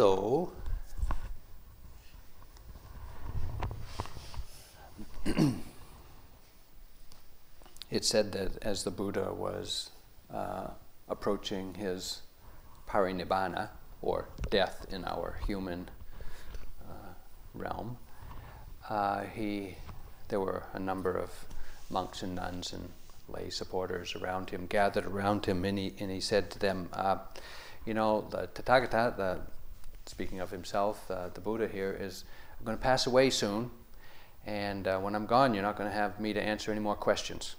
So, it said that as the Buddha was uh, approaching his parinibbana, or death in our human uh, realm, uh, he, there were a number of monks and nuns and lay supporters around him, gathered around him, and he, and he said to them, uh, You know, the Tathagata, the, speaking of himself, uh, the Buddha here, is going to pass away soon, and uh, when I'm gone, you're not going to have me to answer any more questions.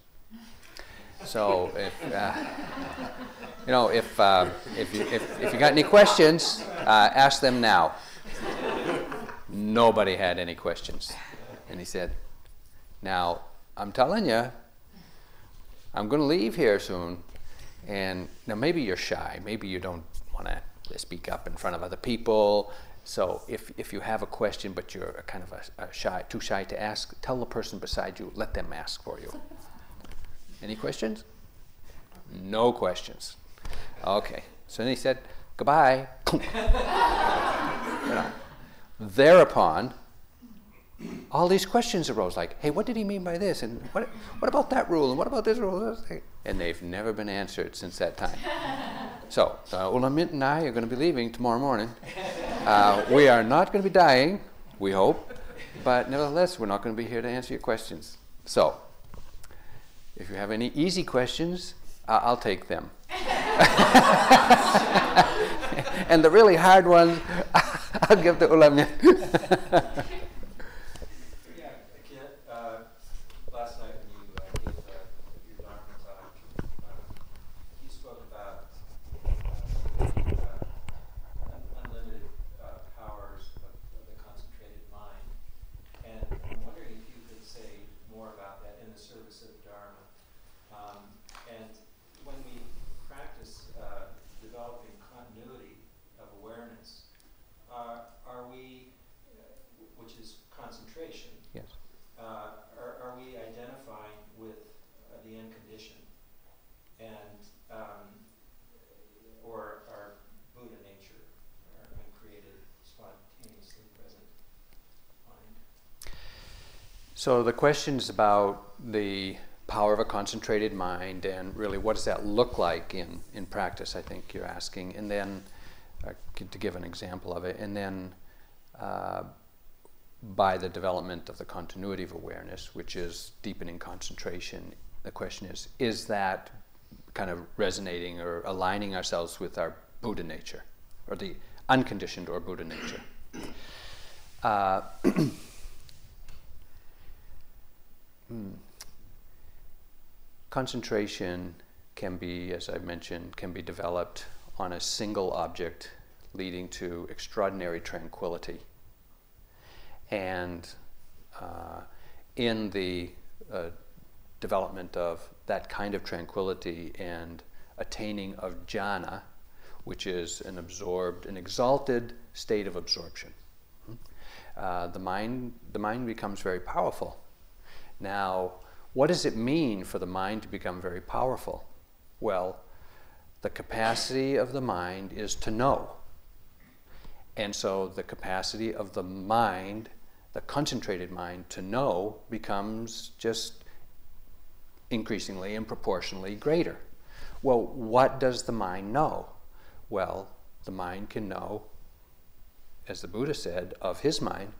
So if uh, you know if uh, if you if, if you got any questions, uh, ask them now. Nobody had any questions, and he said, "Now I'm telling you, I'm going to leave here soon, and now maybe you're shy, maybe you don't want to speak up in front of other people." So if, if you have a question but you're kind of a, a shy, too shy to ask, tell the person beside you, let them ask for you. Any questions? No questions. Okay. So then he said, goodbye. Thereupon, all these questions arose like, hey, what did he mean by this? And what, what about that rule? And what about this rule? And they've never been answered since that time. So, uh, U Hla Myint and I are going to be leaving tomorrow morning. Uh, we are not going to be dying, we hope, but nevertheless, we're not going to be here to answer your questions. So, if you have any easy questions, uh, I'll take them. and the really hard ones, I'll give to U Hla Myint. So the questions about the power of a concentrated mind and really what does that look like in, in practice, I think you're asking. And then, uh, to give an example of it, and then uh, by the development of the continuity of awareness, which is deepening concentration, the question is, is that kind of resonating or aligning ourselves with our Buddha nature, or the unconditioned or Buddha nature? Uh, Concentration can be, as I mentioned, can be developed on a single object, leading to extraordinary tranquility. And uh, in the uh, development of that kind of tranquility and attaining of jhana, which is an absorbed, an exalted state of absorption, hmm, uh, the mind, the mind becomes very powerful now, what does it mean for the mind to become very powerful? Well, the capacity of the mind is to know. And so the capacity of the mind, the concentrated mind, to know becomes just increasingly and proportionally greater. Well, what does the mind know? Well, the mind can know, as the Buddha said, of his mind,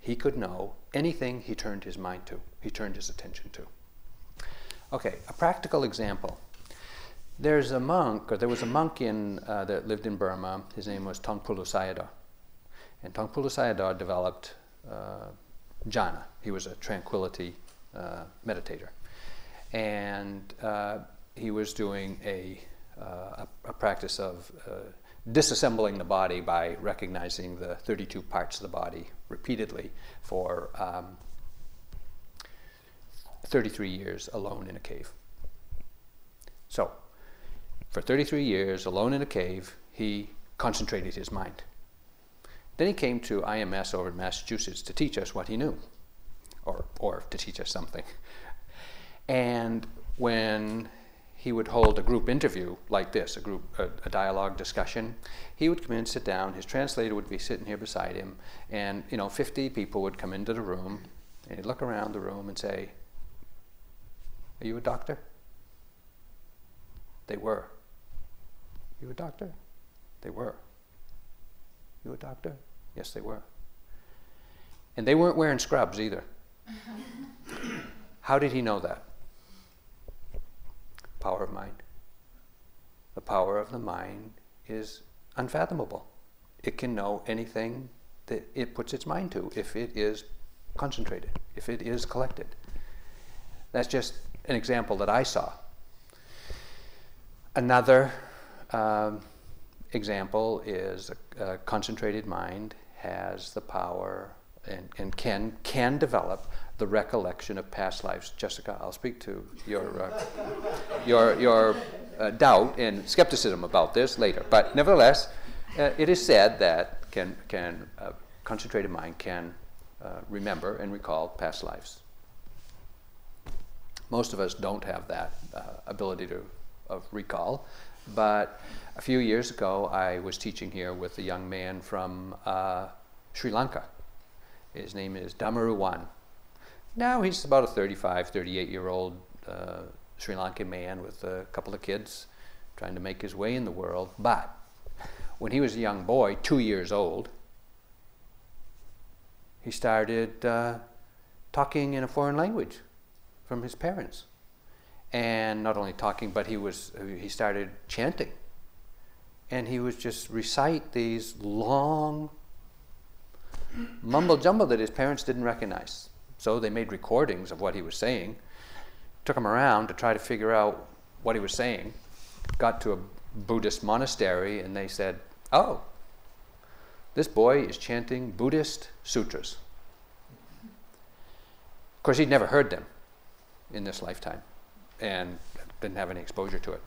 he could know anything he turned his mind to, he turned his attention to. Okay, a practical example. There's a monk, or there was a monk in, uh, that lived in Burma. His name was Taungpulu Sayadaw. And Taungpulu Sayadaw developed uh, jhana. He was a tranquility uh, meditator. And uh, he was doing a, uh, a, a, practice of uh, disassembling the body by recognizing the 32 parts of the body repeatedly for um, 33 years alone in a cave. So, for 33 years, alone in a cave, he concentrated his mind. Then he came to IMS over in Massachusetts to teach us what he knew, or, or to teach us something. And when he would hold a group interview like this, a group, a, a, dialogue discussion. He would come in, and sit down. His translator would be sitting here beside him, and you know, 50 people would come into the room, and he'd look around the room and say, "Are you a doctor?" They were. You a doctor? They were. You a doctor? Yes, they were. And they weren't wearing scrubs either. How did he know that? Power of mind. The power of the mind is unfathomable. It can know anything that it puts its mind to if it is concentrated, if it is collected. That's just an example that I saw. Another um, example is a, a, concentrated mind has the power and, and can, can develop the recollection of past lives. Jessica, I'll speak to your, uh, your, your uh, doubt and skepticism about this later. But nevertheless, uh, it is said that can, can uh, concentrated mind can uh, remember and recall past lives. Most of us don't have that uh, ability to, of recall, but a few years ago I was teaching here with a young man from Sri Lanka. His name is Dhammaruwan now he's about a 35, 38 year old uh, Sri Lankan man with a couple of kids trying to make his way in the world. But when he was a young boy, two years old, he started uh, talking in a foreign language from his parents. And not only talking, but he, was, he started chanting. And he would just recite these long mumble jumble that his parents didn't recognize. So they made recordings of what he was saying, took him around to try to figure out what he was saying, got to a Buddhist monastery, and they said, Oh, this boy is chanting Buddhist sutras. Of course, he'd never heard them in this lifetime and didn't have any exposure to it.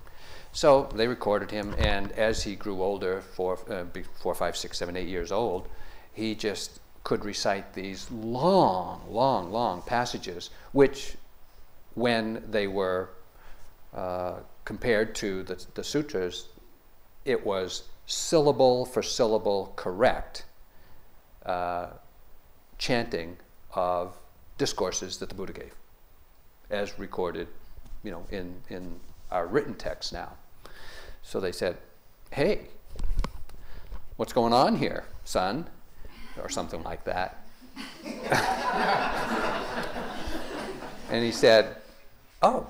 So they recorded him, and as he grew older, four, uh, four, five, six, seven, eight years old, he just could recite these long, long, long passages, which, when they were uh, compared to the, the sutras, it was syllable for syllable correct uh, chanting of discourses that the Buddha gave, as recorded, you know, in, in our written text now. So they said, "Hey, what's going on here, son?" Or something like that. and he said, Oh,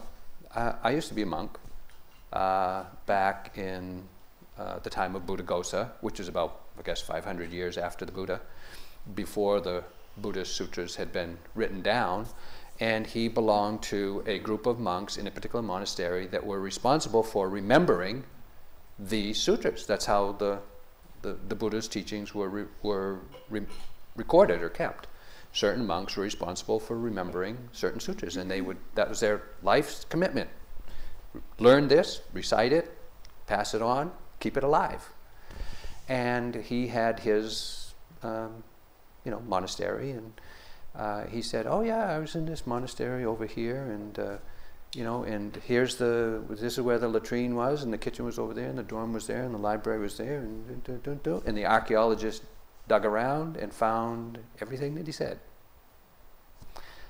I used to be a monk uh, back in uh, the time of Buddha Buddhaghosa, which is about, I guess, 500 years after the Buddha, before the Buddhist sutras had been written down. And he belonged to a group of monks in a particular monastery that were responsible for remembering the sutras. That's how the the, the Buddha's teachings were, re, were re, recorded or kept. Certain monks were responsible for remembering certain sutras, and they would that was their life's commitment. Learn this, recite it, pass it on, keep it alive. And he had his, um, you know, monastery, and uh, he said, "Oh yeah, I was in this monastery over here, and." Uh, you know, and here's the, this is where the latrine was, and the kitchen was over there, and the dorm was there, and the library was there, and, and the archaeologist dug around and found everything that he said.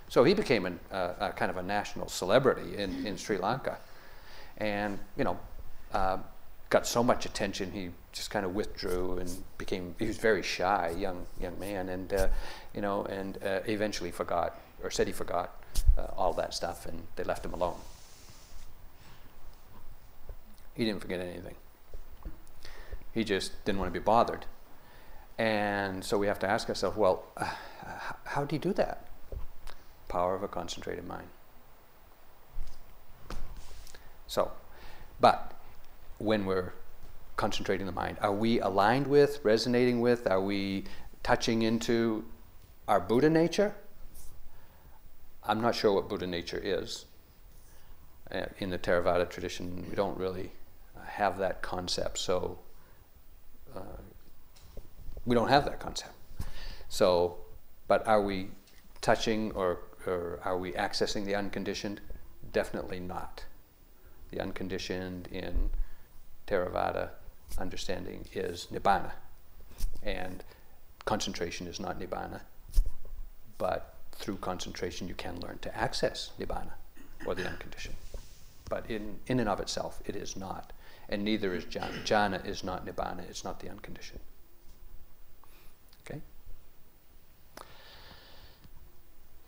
So he became an, uh, a kind of a national celebrity in, in Sri Lanka, and you know, uh, got so much attention he just kind of withdrew and became he was very shy young young man, and uh, you know, and uh, eventually forgot or said he forgot uh, all that stuff, and they left him alone. He didn't forget anything. He just didn't want to be bothered. And so we have to ask ourselves well, uh, how do you do that? Power of a concentrated mind. So, but when we're concentrating the mind, are we aligned with, resonating with, are we touching into our Buddha nature? I'm not sure what Buddha nature is. Uh, in the Theravada tradition, we don't really have that concept, so uh, we don't have that concept. So, but are we touching or, or are we accessing the unconditioned? Definitely not. the unconditioned in Theravada understanding is nibbana. And concentration is not nibbana, but through concentration you can learn to access nibbana or the unconditioned. But in, in and of itself, it is not. And neither is jhana. Jhana is not nibbana, it's not the unconditioned. Okay?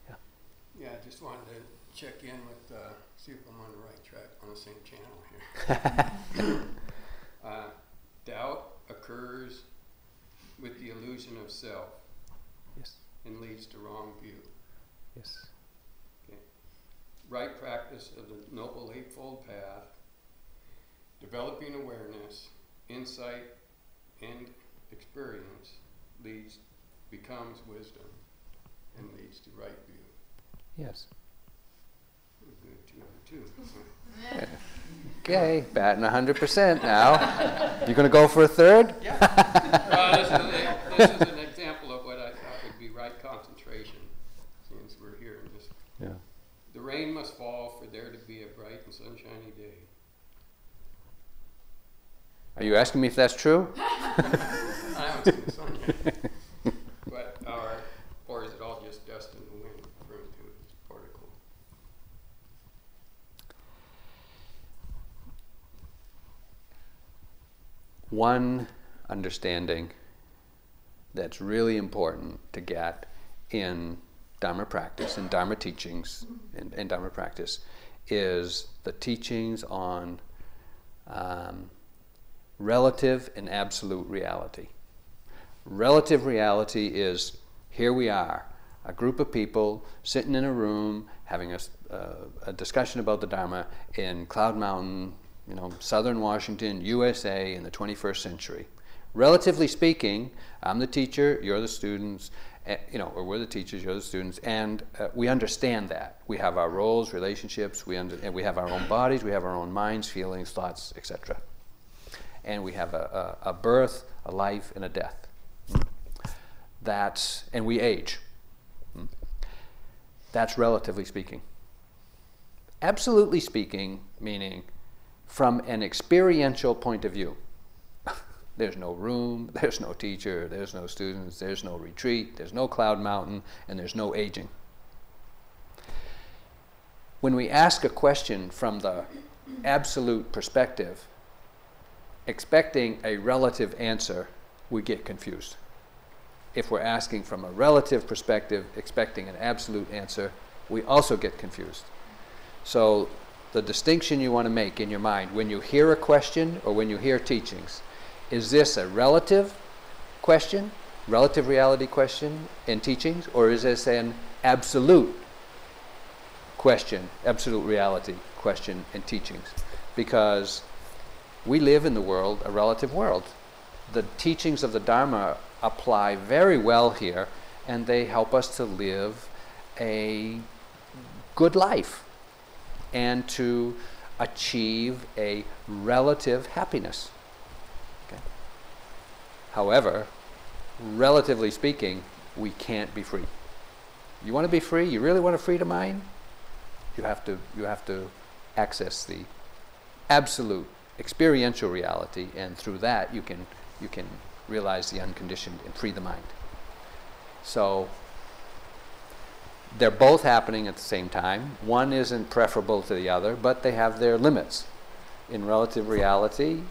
Yeah. Yeah, I just wanted to check in with, uh, see if I'm on the right track on the same channel here. uh, doubt occurs with the illusion of self. Yes. And leads to wrong view. Yes. Okay. Right practice of the Noble Eightfold Path, developing awareness, insight, and experience leads, becomes wisdom, and leads to right view. Yes. Two out of two. Yeah. Okay, batting 100% now. You're going to go for a third? Yeah. well, this, is a, this is an example of what I thought would be right concentration, since we're here in this. Yeah. The rain must fall for there to be a bright and sunshiny day. Are you asking me if that's true? I haven't seen the sun yet. But, or, or is it all just dust in the wind from its particle? One understanding that's really important to get in Dharma practice, in Dharma teachings, in, in Dharma practice, is the teachings on um, relative and absolute reality. Relative reality is here we are, a group of people sitting in a room having a, uh, a discussion about the Dharma in Cloud Mountain, you know, southern Washington, USA in the 21st century. Relatively speaking, I'm the teacher, you're the students, uh, you know, or we're the teachers, you're the students, and uh, we understand that. We have our roles, relationships, we, under, and we have our own bodies, we have our own minds, feelings, thoughts, etc. And we have a, a, a birth, a life, and a death. That's, and we age. That's relatively speaking. Absolutely speaking, meaning from an experiential point of view. there's no room, there's no teacher, there's no students, there's no retreat, there's no cloud mountain, and there's no aging. When we ask a question from the absolute perspective, expecting a relative answer, we get confused. If we're asking from a relative perspective, expecting an absolute answer, we also get confused. So the distinction you want to make in your mind when you hear a question or when you hear teachings is this a relative question, relative reality question in teachings, or is this an absolute question, absolute reality question in teachings? Because we live in the world, a relative world. The teachings of the Dharma apply very well here, and they help us to live a good life and to achieve a relative happiness. Okay? However, relatively speaking, we can't be free. You want to be free? You really want a freedom mind? You have to you have to access the absolute experiential reality, and through that you can you can realize the unconditioned and free the mind. So they're both happening at the same time. One isn't preferable to the other, but they have their limits. In relative reality,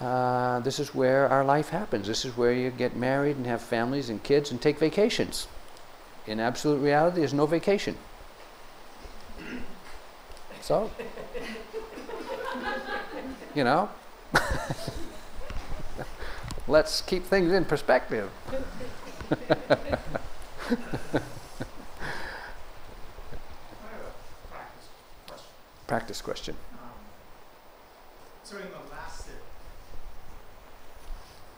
uh, this is where our life happens. This is where you get married and have families and kids and take vacations. In absolute reality, there's no vacation. So, you know, let's keep things in perspective. practice question. Um, so in the last sit,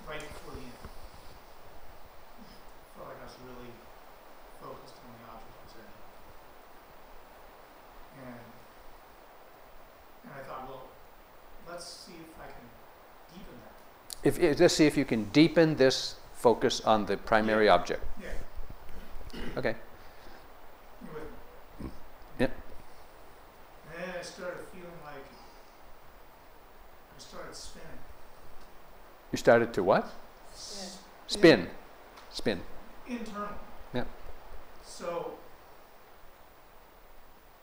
right before the end, I felt like I was really focused on the object I was in. And, and I thought, well, let's see if I can deepen that. If, if, let's see if you can deepen this focus on the primary Yeah. object. Yeah. Okay. You with me? I started feeling like I started spinning. You started to what? Spin. Spin. Spin. Internal. Yep. So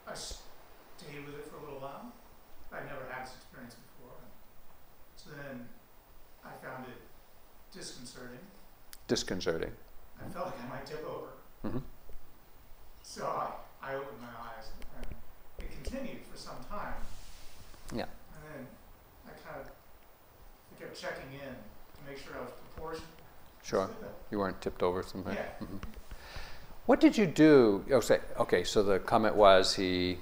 I stayed with it for a little while. I never had this experience before. So then I found it disconcerting. Disconcerting. I felt like I might tip over. Mm -hmm. So I, I opened my eyes and it continued for some time. Yeah. And then I kind of I kept checking in to make sure I was proportioned. Sure. You weren't tipped over something. Yeah. Mhm. What did you do? Oh, say, okay, so the comment was he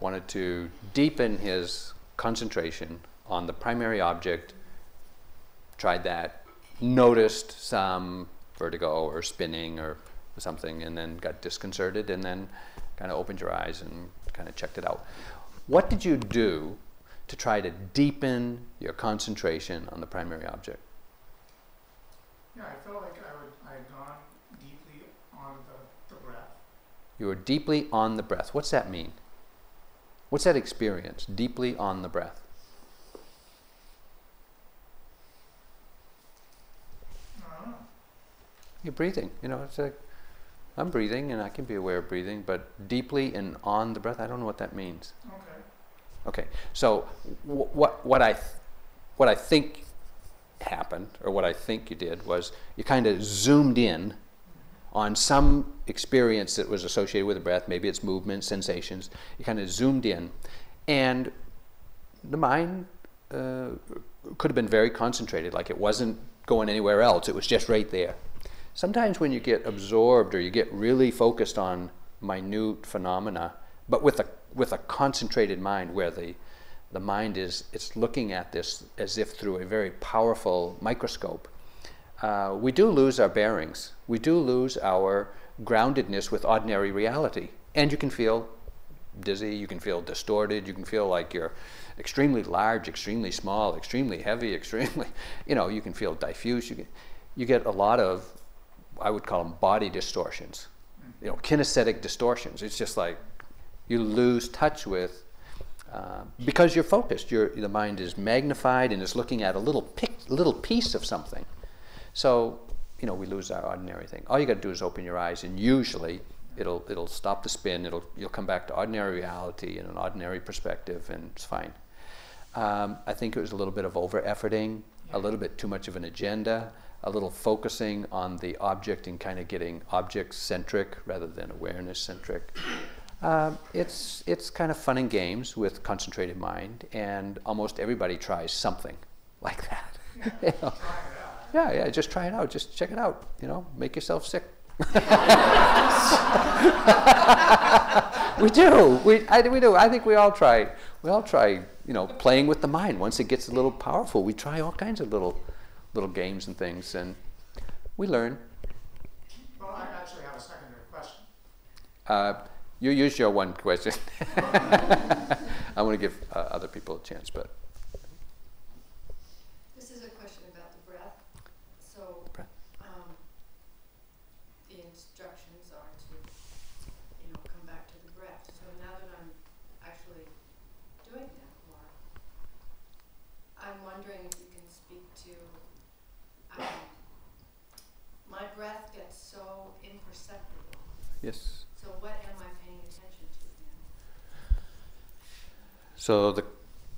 wanted to deepen his concentration on the primary object, tried that, noticed some vertigo or spinning or something, and then got disconcerted, and then kind of opened your eyes and kind of checked it out. What did you do to try to deepen your concentration on the primary object? Yeah, I felt like I would I had gone deeply on the, the breath. You were deeply on the breath. What's that mean? What's that experience? Deeply on the breath. I don't know. You're breathing. You know, it's like I'm breathing and I can be aware of breathing, but deeply and on the breath, I don't know what that means. Okay. Okay, so w- what what I th- what I think happened, or what I think you did, was you kind of zoomed in on some experience that was associated with the breath. Maybe it's movement, sensations. You kind of zoomed in, and the mind uh, could have been very concentrated, like it wasn't going anywhere else. It was just right there. Sometimes when you get absorbed or you get really focused on minute phenomena, but with a with a concentrated mind where the the mind is it's looking at this as if through a very powerful microscope. Uh, we do lose our bearings. We do lose our groundedness with ordinary reality, and you can feel dizzy. You can feel distorted. You can feel like you're extremely large, extremely small, extremely heavy, extremely. You know, you can feel diffuse. You get, you get a lot of, I would call them body distortions. You know, kinesthetic distortions. It's just like you lose touch with uh, because you're focused. Your the mind is magnified and is looking at a little pic, little piece of something. So you know we lose our ordinary thing. All you got to do is open your eyes, and usually it'll it'll stop the spin. It'll you'll come back to ordinary reality and an ordinary perspective, and it's fine. Um, I think it was a little bit of over efforting, a little bit too much of an agenda, a little focusing on the object and kind of getting object centric rather than awareness centric. Um, it's it's kind of fun and games with concentrated mind, and almost everybody tries something like that. Yeah, yeah, just try it out. Just check it out. You know, make yourself sick. we do. We, I, we do. I think we all try. We all try. You know, playing with the mind. Once it gets a little powerful, we try all kinds of little, little games and things, and we learn. Well, I actually have a secondary question. Uh, you use your one question. I want to give uh, other people a chance, but This is a question about the breath. So, Breath. um, the instructions are to, you know, come back to the breath. So now that I'm actually doing that more, I'm wondering if you can speak to, um, my breath gets so imperceptible. yes. So what am I paying attention to then? So the,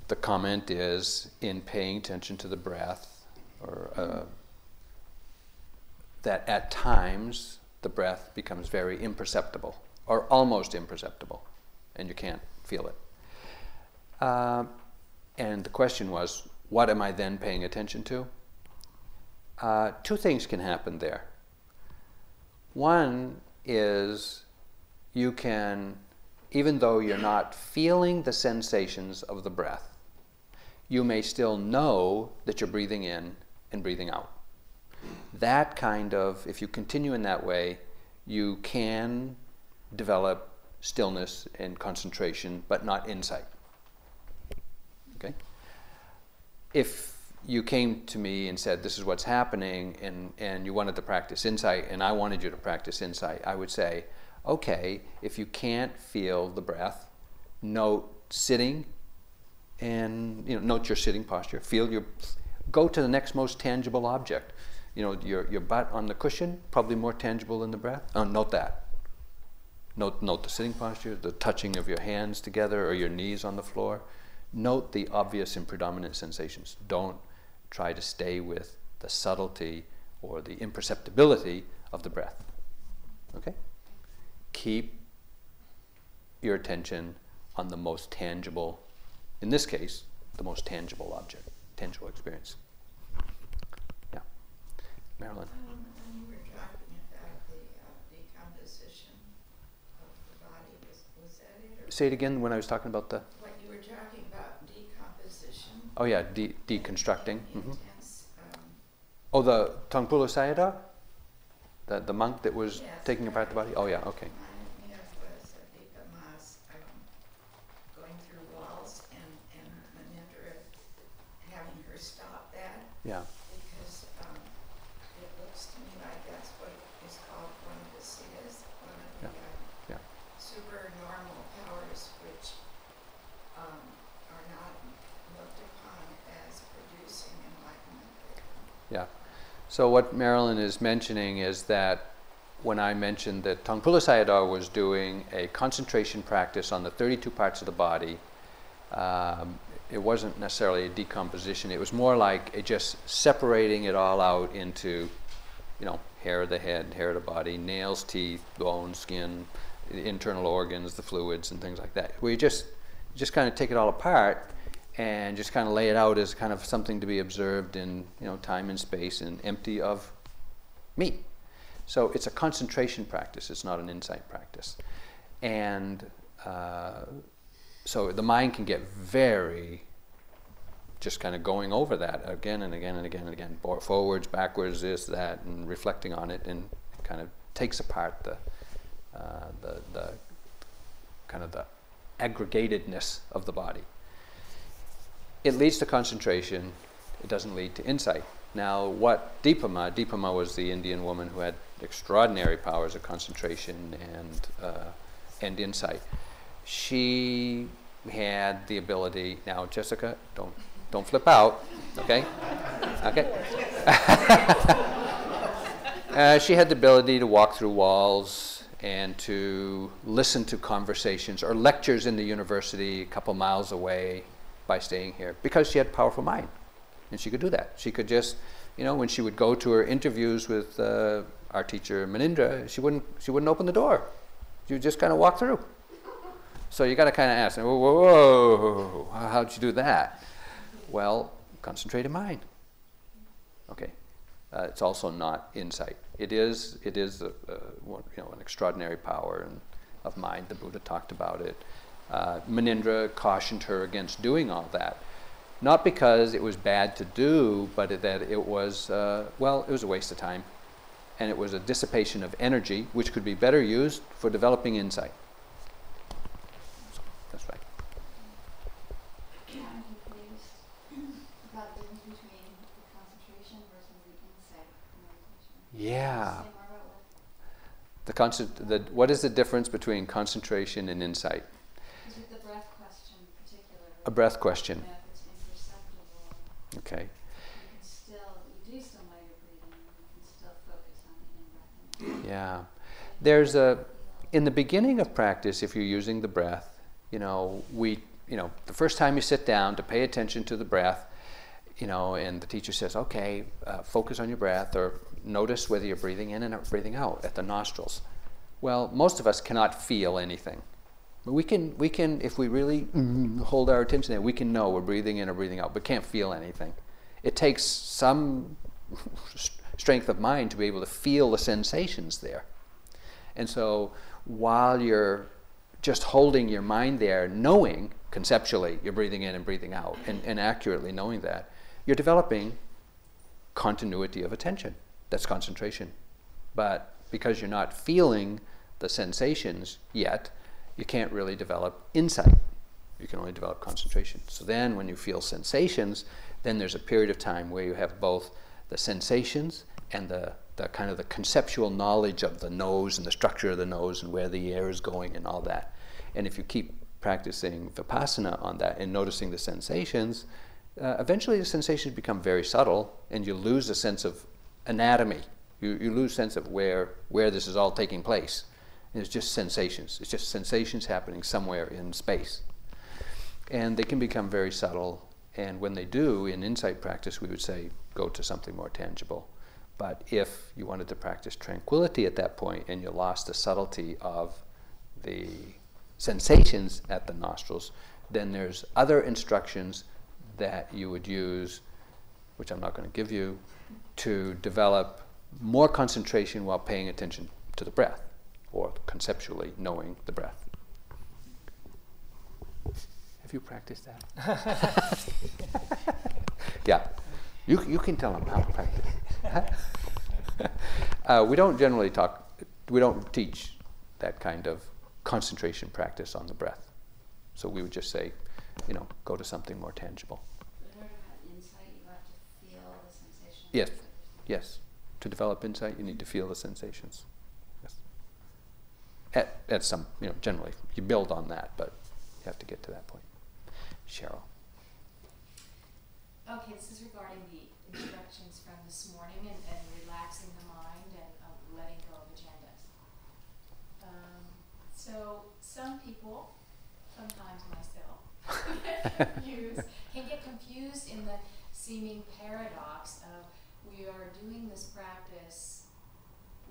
the comment is in paying attention to the breath, or uh, that at times the breath becomes very imperceptible, or almost imperceptible, and you can't feel it. Uh, and the question was, what am I then paying attention to? Uh, two things can happen there. One is you can, even though you're not feeling the sensations of the breath, you may still know that you're breathing in and breathing out. That kind of, if you continue in that way, you can develop stillness and concentration, but not insight. Okay? If you came to me and said, This is what's happening, and, and you wanted to practice insight, and I wanted you to practice insight, I would say, Okay, if you can't feel the breath, note sitting and you know, note your sitting posture. Feel your, go to the next most tangible object. You know, your, your butt on the cushion, probably more tangible than the breath. Oh, note that. Note, note the sitting posture, the touching of your hands together or your knees on the floor. Note the obvious and predominant sensations. Don't try to stay with the subtlety or the imperceptibility of the breath. Okay? Keep your attention on the most tangible, in this case, the most tangible object, tangible experience. Yeah. Marilyn. Um, when you were talking about the uh, decomposition of the body, was, was that it? Say it again when I was talking about the. what you were talking about decomposition? Oh, yeah, de- deconstructing. hmm Intense, um, Oh, the Taungpulu Sayadaw? The, the monk that was Yes. taking apart the body? Oh, yeah, okay. reminded me was Deepa um, going through walls and, and having her stop that Yeah. because, um, it looks to me like that's what is called one of the siddhis, one of the, Yeah, uh, yeah. supernormal powers which, um, are not looked upon as producing enlightenment. Yeah. So what Marilyn is mentioning is that when I mentioned that Taungpulu Sayadaw was doing a concentration practice on the 32 parts of the body, um, it wasn't necessarily a decomposition. It was more like just separating it all out into, you know, hair of the head, hair of the body, nails, teeth, bone, skin, internal organs, the fluids, and things like that. Where you just just kind of take it all apart and just kind of lay it out as kind of something to be observed in you know time and space and empty of me. So it's a concentration practice. It's not an insight practice, and uh, so the mind can get very just kind of going over that again and again and again and again, forwards, backwards, this, that, and reflecting on it, and kind of takes apart the uh, the, the kind of the aggregatedness of the body. It leads to concentration. It doesn't lead to insight. Now, what Dipa Ma, Deepama was the Indian woman who had extraordinary powers of concentration and, uh, and insight. She had the ability, now Jessica, don't, don't flip out, okay? Okay? uh, she had the ability to walk through walls and to listen to conversations or lectures in the university a couple miles away by staying here because she had powerful mind and she could do that. She could just you know when she would go to her interviews with uh, our teacher Munindra she wouldn't she wouldn't open the door. She would just kind of walk through. So you got to kind of ask whoa, whoa, whoa how'd you do that? Well concentrated mind. Okay. Uh, it's also not insight. It is it is a, a, you know an extraordinary power and of mind. The Buddha talked about it uh, Munindra cautioned her against doing all that. Not because it was bad to do, but that it was, uh, well, it was a waste of time. And it was a dissipation of energy, which could be better used for developing insight. That's right. Yeah. The the, what is the difference between concentration and insight? On the in-breath. and Yeah. There's a, in the beginning of practice, if you're using the breath, you know, we, you know, the first time you sit down to pay attention to the breath, you know, and the teacher says, okay, uh, focus on your breath or notice whether you're breathing in and breathing out at the nostrils. Well, most of us cannot feel anything. But we can, we can, if we really hold our attention there, we can know we're breathing in or breathing out, but can't feel anything. It takes some strength of mind to be able to feel the sensations there. And so while you're just holding your mind there, knowing conceptually you're breathing in and breathing out, and, and accurately knowing that, you're developing continuity of attention. That's concentration. But because you're not feeling the sensations yet, you can't really develop insight. You can only develop concentration. So then, when you feel sensations, then there's a period of time where you have both the sensations and the, the kind of the conceptual knowledge of the nose and the structure of the nose and where the air is going and all that. And if you keep practicing vipassana on that and noticing the sensations, uh, eventually the sensations become very subtle and you lose a sense of anatomy. You, you lose sense of where, where this is all taking place. It's just sensations. It's just sensations happening somewhere in space. And they can become very subtle. And when they do, in insight practice, we would say go to something more tangible. But if you wanted to practice tranquility at that point and you lost the subtlety of the sensations at the nostrils, then there's other instructions that you would use, which I'm not going to give you, to develop more concentration while paying attention to the breath conceptually knowing the breath. Have you practiced that? yeah. You, you can tell them how to practice. uh, we don't generally talk, we don't teach that kind of concentration practice on the breath. So we would just say, you know, go to something more tangible. Insight, you have to feel the sensation. Yes, yes. To develop insight, you need to feel the sensations. At, at some, you know, generally, you build on that, but you have to get to that point. Cheryl. Okay, this is regarding the instructions from this morning and, and relaxing the mind and um, letting go of agendas. Um, so some people, sometimes myself, can get confused in the seeming paradox of we are doing this practice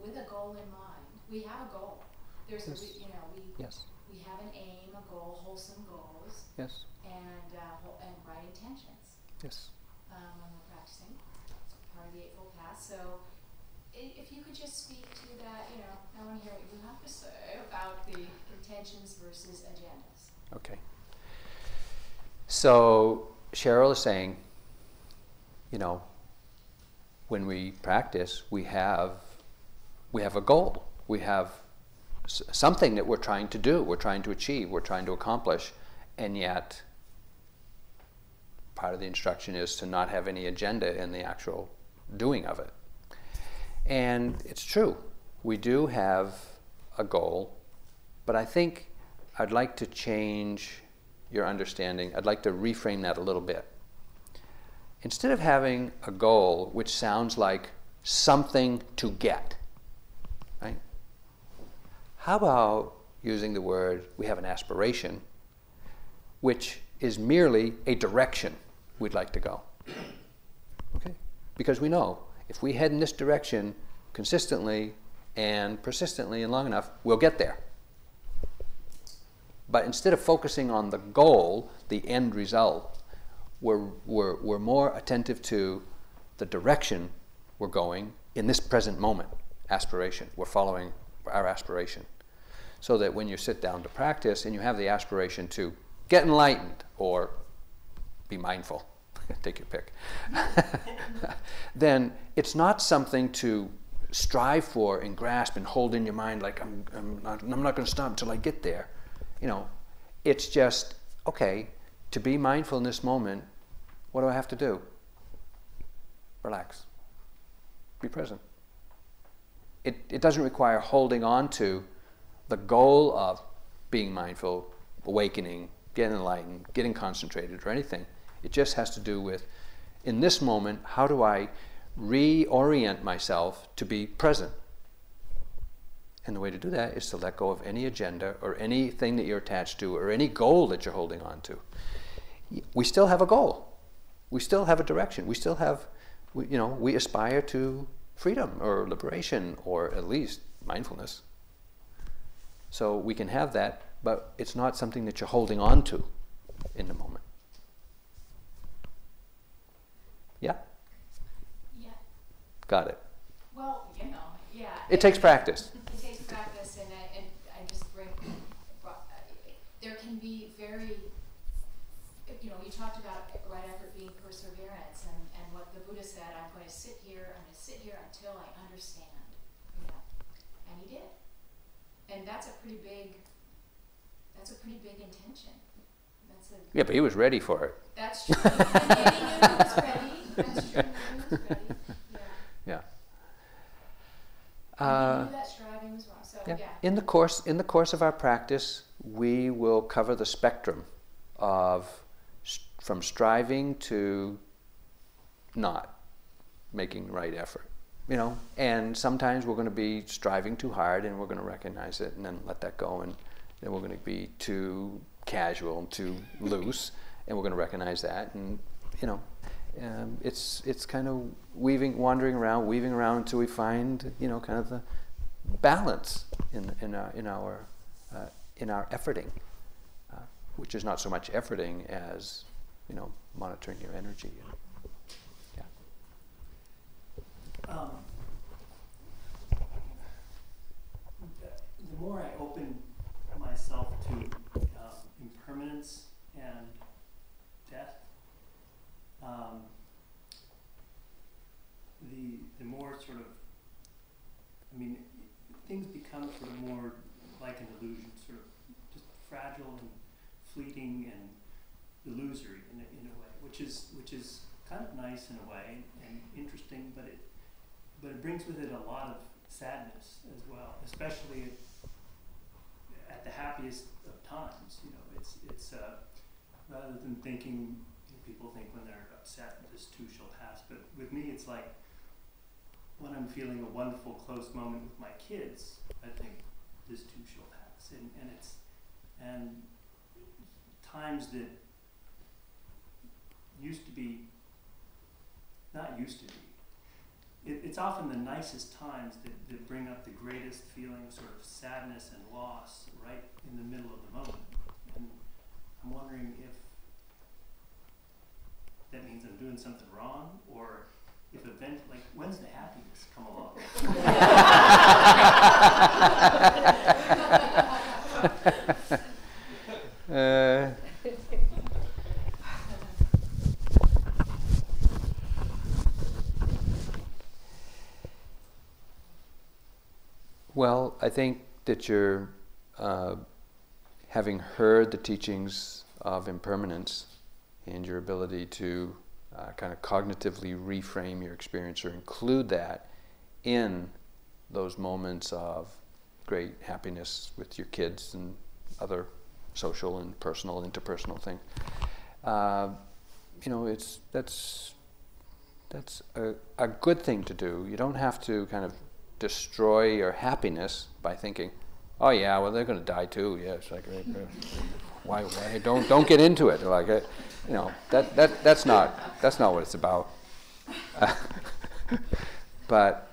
with a goal in mind. We have a goal. There's Yes. a, you know, we, Yes, we have an aim, a goal, wholesome goals, yes, and, uh, and right intentions yes. um, when we're practicing. It's part of the Eightfold Path. So, if you could just speak to that, you know, I want to hear what you have to say about the intentions versus agendas. Okay. So Cheryl is saying, you know, when we practice, we have we have a goal. We have something that we're trying to do. We're trying to achieve. We're trying to accomplish, and yet part of the instruction is to not have any agenda in the actual doing of it. And it's true. We do have a goal, but I think I'd like to change your understanding. I'd like to reframe that a little bit. Instead of having a goal which sounds like something to get? How about using the word we have an aspiration, which is merely a direction we'd like to go? Okay? Because we know if we head in this direction consistently and persistently and long enough, we'll get there. But instead of focusing on the goal, the end result, we're, we're, we're more attentive to the direction we're going in this present moment. Aspiration. We're following our aspiration. So that when you sit down to practice and you have the aspiration to get enlightened or be mindful, take your pick, then it's not something to strive for and grasp and hold in your mind like I'm, I'm not, I'm not going to stop until I get there. You know, it's just, okay, to be mindful in this moment, what do I have to do? Relax. Be present. It, it doesn't require holding on to the goal of being mindful, awakening, getting enlightened, getting concentrated, or anything. It just has to do with, in this moment, how do I reorient myself to be present? And the way to do that is to let go of any agenda or anything that you're attached to or any goal that you're holding on to. We still have a goal. We still have a direction. We still have, you know, we aspire to freedom or liberation or at least mindfulness. So we can have that, but it's not something that you're holding on to in the moment. Yeah? Yeah. Got it. Well, you know, yeah. It takes practice. It takes practice, and I, and I just bring, brought- uh, there can be very, you know, you talked about right effort being perseverance, and, and what the Buddha said, I'm going to sit here, I'm going to sit here until I understand, you know, and he did. And that's a pretty big, that's a pretty big intention. That's a, Yeah, but he was ready for it. that's true, and he knew he was ready, that's true, yeah. Yeah. Uh, he knew that striving was wrong, so, yeah. yeah. In the course in the course of our practice, we will cover the spectrum of st- from striving to not making right effort. You know, and sometimes we're going to be striving too hard, and we're going to recognize it, and then let that go, and then we're going to be too casual and too loose, and we're going to recognize that, and you know, um, it's it's kind of weaving, wandering around, weaving around until we find you know kind of the balance in in our in our uh, in our efforting, uh, which is not so much efforting as you know monitoring your energy. Um, the more I open myself to um, impermanence and death, um, the the more sort of, I mean, things become sort of more like an illusion, sort of just fragile and fleeting and illusory in a, in a way, which is which is kind of nice in a way and interesting, but it but it brings with it a lot of sadness as well, especially at, the happiest of times. You know, it's it's uh, rather than thinking you know, people think when they're upset this too shall pass, but with me it's like when I'm feeling a wonderful close moment with my kids, I think this too shall pass, and and it's and times that used to be not used to be it, it's often the nicest times that, that bring up the greatest feeling of sort of sadness and loss right in the middle of the moment. And I'm wondering if that means I'm doing something wrong or if event like when's the happiness come along? Uh, well, I think that you're uh, having heard the teachings of impermanence and your ability to uh, kind of cognitively reframe your experience or include that in those moments of great happiness with your kids and other social and personal, interpersonal things. Uh, you know, it's that's that's a, a good thing to do. You don't have to kind of destroy your happiness by thinking, "Oh yeah, well they're going to die too." Yeah, it's like, why, why? Don't don't get into it. Like, uh, you know, that that that's not that's not what it's about. but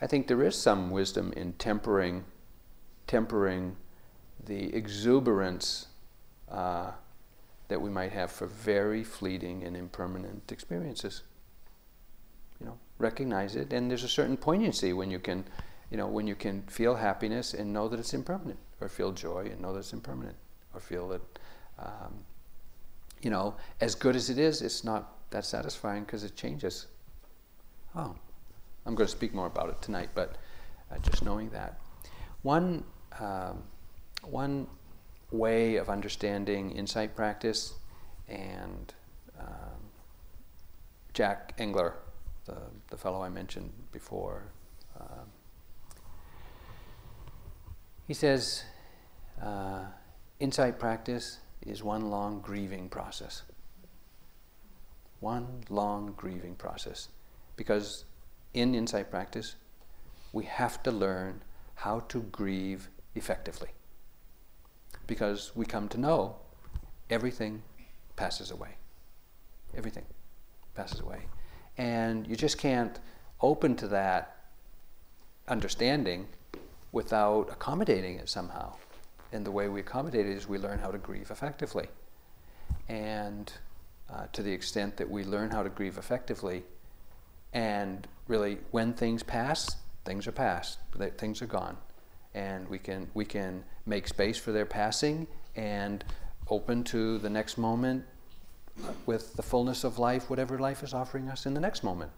I think there is some wisdom in tempering tempering the exuberance uh, that we might have for very fleeting and impermanent experiences. Recognize it, and there's a certain poignancy when you can, you know, when you can feel happiness and know that it's impermanent, or feel joy and know that it's impermanent, or feel that, um, you know, as good as it is, it's not that satisfying because it changes. Oh, I'm going to speak more about it tonight, but uh, just knowing that. One. Um, one way of understanding insight practice, and um, Jack Engler, the, the fellow I mentioned before, um, he says uh, insight practice is one long grieving process. One long grieving process. Because in insight practice, we have to learn how to grieve effectively because we come to know everything passes away. Everything passes away. And you just can't open to that understanding without accommodating it somehow. And the way we accommodate it is we learn how to grieve effectively. And uh, to the extent that we learn how to grieve effectively, and really, when things pass, things are past, things are gone and we can we can make space for their passing and open to the next moment with the fullness of life, whatever life is offering us in the next moment.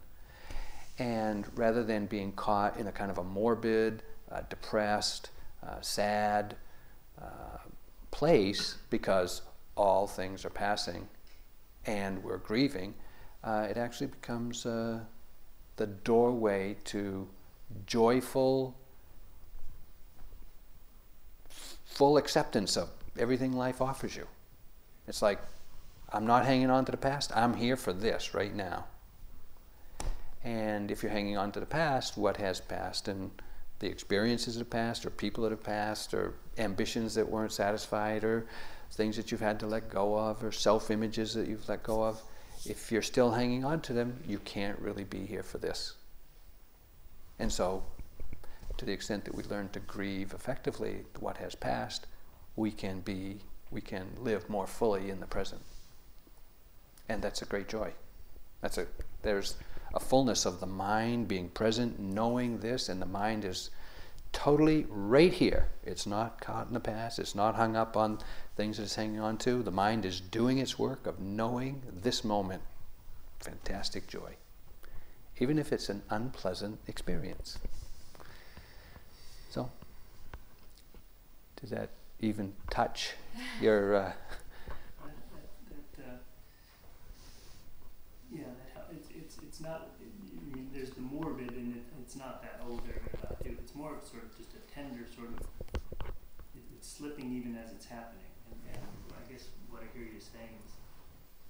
And rather than being caught in a kind of a morbid, uh, depressed, uh, sad uh, place because all things are passing and we're grieving, uh, it actually becomes uh, the doorway to joyful full acceptance of everything life offers you. It's like, I'm not hanging on to the past, I'm here for this right now. And if you're hanging on to the past, what has passed and the experiences of the past, or people that have passed, or ambitions that weren't satisfied, or things that you've had to let go of, or self images that you've let go of, if you're still hanging on to them, you can't really be here for this. And so, to the extent that we learn to grieve effectively what has passed, we can be, we can live more fully in the present. And that's a great joy. That's a there's a fullness of the mind being present, knowing this, and the mind is totally right here. It's not caught in the past, it's not hung up on things that it's hanging on to. The mind is doing its work of knowing this moment. Fantastic joy. Even if it's an unpleasant experience. So, does that even touch your. Uh, not. I mean, there's the morbid, and it, it's not that oh about to. It's more of sort of just a tender sort of. It, it's slipping even as it's happening, and, and I guess what I hear you saying is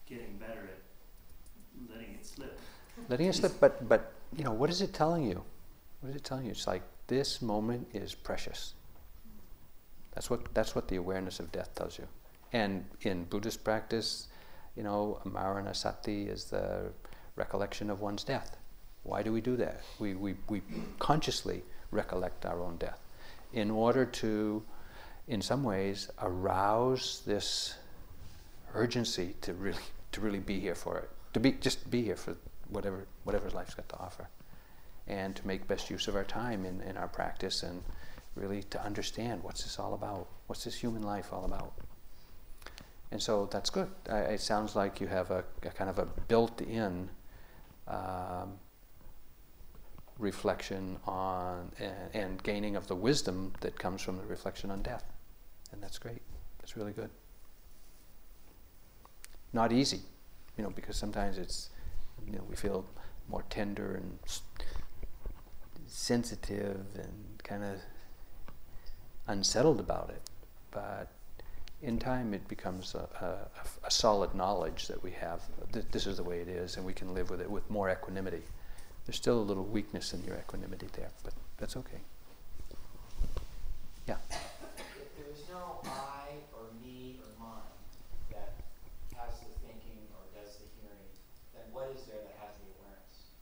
getting better at letting it slip. Letting it slip, but but you know what is it telling you? What is it telling you? It's like this moment is precious. That's what that's what the awareness of death tells you. And in Buddhist practice, you know, Maranasati is the recollection of one's death. Why do we do that? We, we, we consciously recollect our own death in order to, in some ways, arouse this urgency to really, to really be here for it, to be, just be here for whatever, whatever life's got to offer, and to make best use of our time in, in our practice and really to understand what's this all about? What's this human life all about? And so that's good. I, it sounds like you have a, a kind of a built in um, reflection on and, and, gaining of the wisdom that comes from the reflection on death. And that's great. That's really good. Not easy, you know, because sometimes it's, you know, we feel more tender and sensitive and kind of unsettled about it. But in time it becomes a, a, a, solid knowledge that we have that this is the way it is and we can live with it with more equanimity. There's still a little weakness in your equanimity there, but that's okay. Yeah. If there's no I or me or mine that has the thinking or does the hearing, then what is there that has the awareness?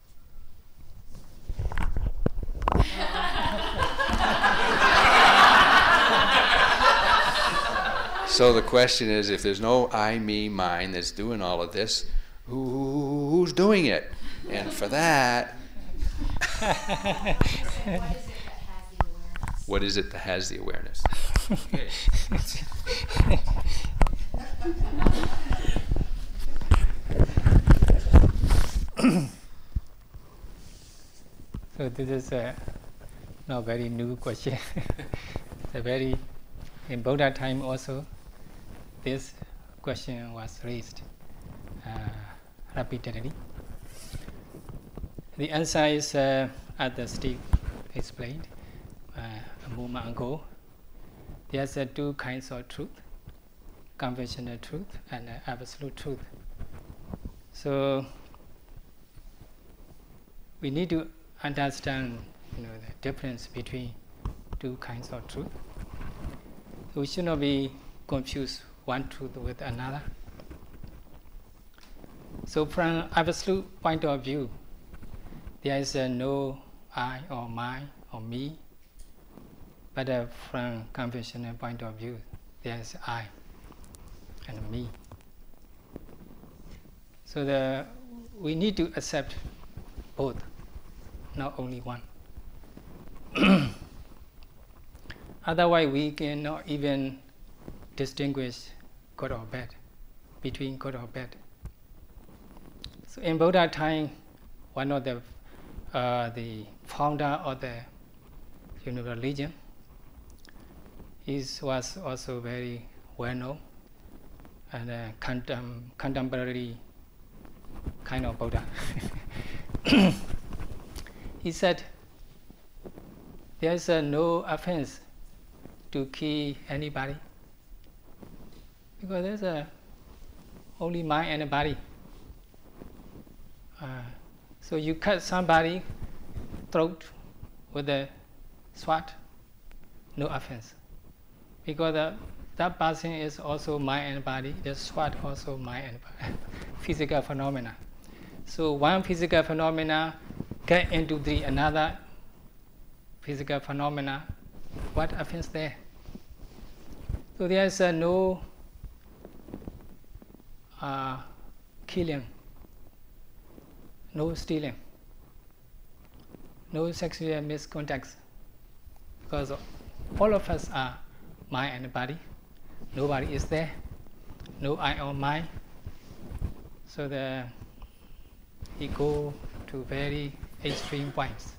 So the question is if there's no I, me, mine that's doing all of this, who's doing it? And for that, what is it that has the awareness? so this is a not very new question. it's a very in Buddha time also this question was raised uh, repeatedly. The answer is, uh, as the Steve explained uh, a moment ago, there's uh, two kinds of truth, conventional truth and uh, absolute truth. So we need to understand you know, the difference between two kinds of truth. We should not be confused one truth with another. So from absolute point of view, there is uh, no I or my or me. But uh, from conventional point of view, there is I and me. So the, we need to accept both, not only one. Otherwise, we cannot even distinguish good or bad, between good or bad. So in Buddha time, one of the uh, the founder of the universal religion, he was also very well known and contem- contemporary kind of Buddha. he said, there is uh, no offense to kill anybody because there's a only mind and a body. Uh, so you cut somebody throat with a sword, no offense, because that person is also mind and body. The sword also mind and body, physical phenomena. So one physical phenomena get into the another physical phenomena. What offense there? So there is uh, no uh, killing, no stealing, no sexual misconduct, because all of us are mind and body. Nobody is there, no I or mind. So the he go to very extreme points.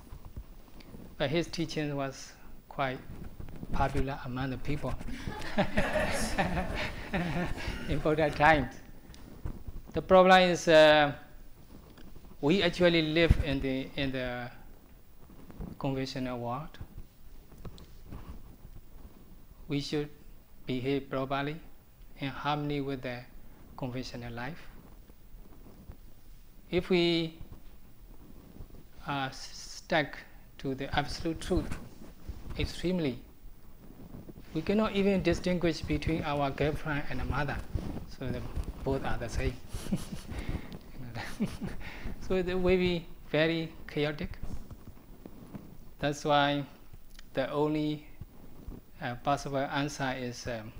But his teaching was quite popular among the people in Buddha times. The problem is uh, we actually live in the in the conventional world. We should behave properly in harmony with the conventional life. If we are stuck to the absolute truth extremely, we cannot even distinguish between our girlfriend and a mother. So the, both are the same. so it will be very chaotic. That's why the only uh, possible answer is um,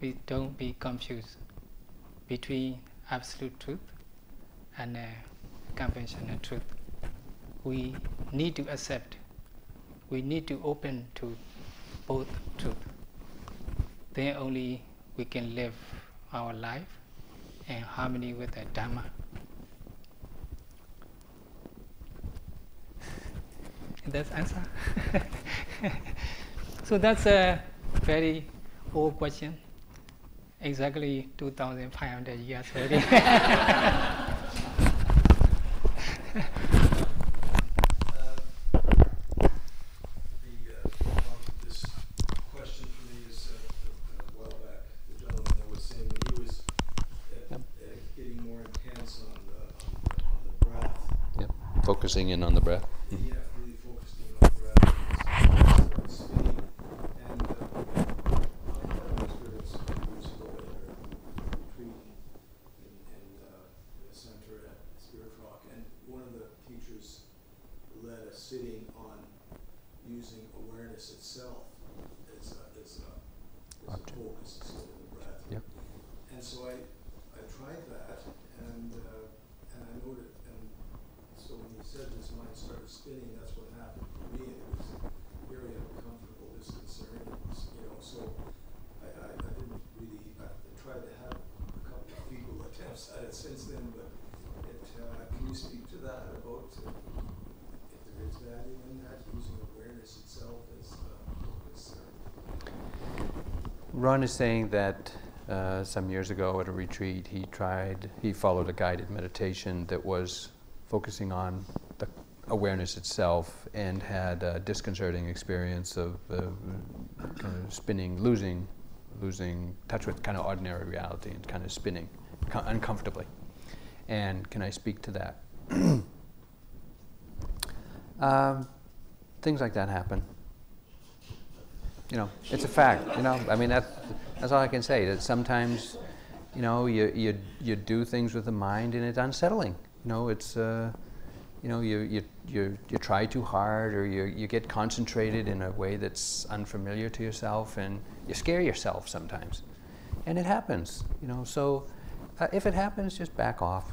we don't be confused between absolute truth and uh, conventional truth. We need to accept, we need to open to both truth. Then only we can live our life in harmony with the Dharma. That's answer. so that's a very old question. Exactly 2,500 years already. The, uh, problem with this question for me is, uh, a while back, the gentleman that was saying that he was, uh, uh, getting more intense on the, on the breath. Yep. Focusing in on the breath. Yeah, really focusing on the breath, and started spinning, and, uh, I had an experience a few years ago at a retreat in, in, uh, the center at Spirit Rock, and one of the teachers led a sitting on using awareness itself as a, as a, as a Object. focus instead of the breath. Yep. And so I, I tried that, and, uh, and I noted, and so when he said his mind started spinning, that's what happened for me, and it was very uncomfortable, disconcerting, you know, so I, I, I didn't really, I tried to have a couple of feeble attempts at it since then, but it, uh, can you speak to that about, uh, if there is value in that, using awareness itself as, uh, focus, or? Ron is saying that uh, some years ago at a retreat, he tried, he followed a guided meditation that was focusing on the awareness itself and had a disconcerting experience of uh, kind of spinning, losing, losing touch with kind of ordinary reality and kind of spinning co- uncomfortably. And can I speak to that? um, things like that happen you know, it's a fact. You know, I mean that's that's all I can say. That sometimes, you know, you you you do things with the mind and it's unsettling. You know, it's uh, you know, you you you you try too hard or you you get concentrated in a way that's unfamiliar to yourself and you scare yourself sometimes, and it happens. You know, so uh, if it happens, just back off.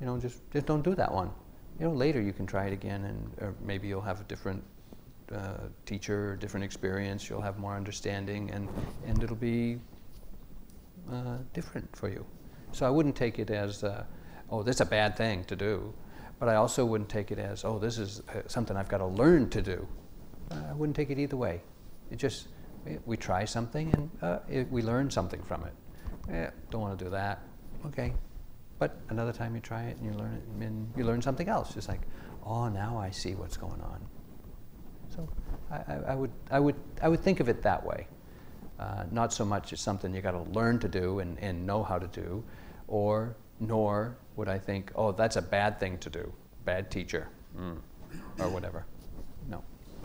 You know, just just don't do that one. You know, later you can try it again, and or maybe you'll have a different uh, teacher, different experience, you'll have more understanding, and, and it'll be uh, different for you. So I wouldn't take it as, uh, oh, this is a bad thing to do, but I also wouldn't take it as, oh, this is uh, something I've got to learn to do. Uh, I wouldn't take it either way. It just, we, try something and uh, it, we learn something from it. Eh, don't want to do that. Okay. But another time you try it and you learn it, and you learn something else. It's like, oh, now I see what's going on. So I, I, I would, I, would, I would think of it that way. Uh, not so much as something you got to learn to do and, and know how to do, or nor would I think, oh, that's a bad thing to do, bad teacher, mm, or whatever. No.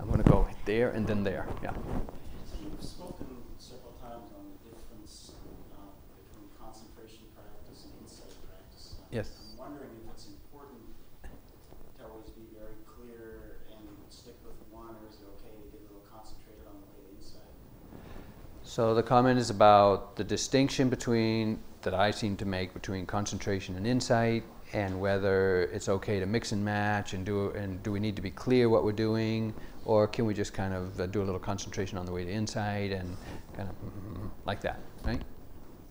I'm going to go there and then there. Yeah. So you've spoken several times on the difference uh, between concentration practice and insight practice. Yes. I'm wondering if it's important to always be very clear and stick with one, or is it okay to get a little concentrated on the way to insight? So the comment is about the distinction between that I seem to make between concentration and insight, and whether it's okay to mix and match, and do and do we need to be clear what we're doing, or can we just kind of uh, do a little concentration on the way to insight and kind of mm, like that, right?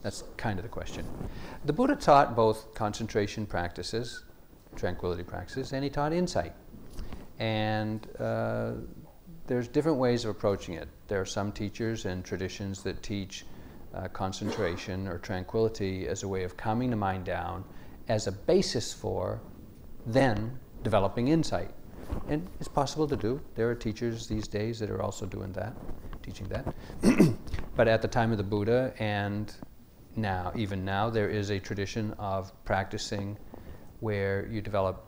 That's kind of the question. The Buddha taught both concentration practices, tranquility practices, and he taught insight. And uh, there's different ways of approaching it. There are some teachers and traditions that teach uh, concentration or tranquility as a way of calming the mind down as a basis for then developing insight. And it's possible to do. There are teachers these days that are also doing that, teaching that. but at the time of the Buddha and now, even now, there is a tradition of practicing where you develop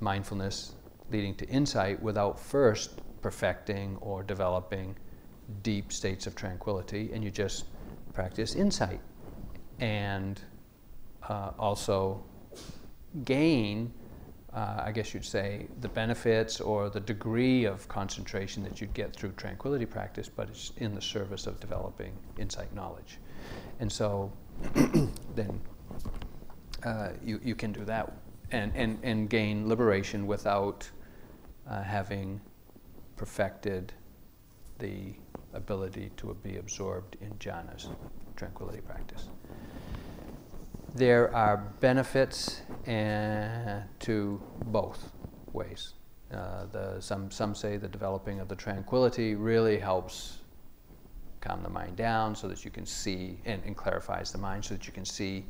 mindfulness leading to insight without first perfecting or developing deep states of tranquility, and you just practice insight and uh, also gain uh, I guess you'd say, the benefits or the degree of concentration that you'd get through tranquility practice, but it's in the service of developing insight knowledge. And so then uh, you, you can do that and, and, and gain liberation without uh, having perfected the ability to be absorbed in jhanas, tranquility practice there are benefits uh, to both ways. Uh, the, some, some say the developing of the tranquility really helps calm the mind down so that you can see and, and clarifies the mind so that you can see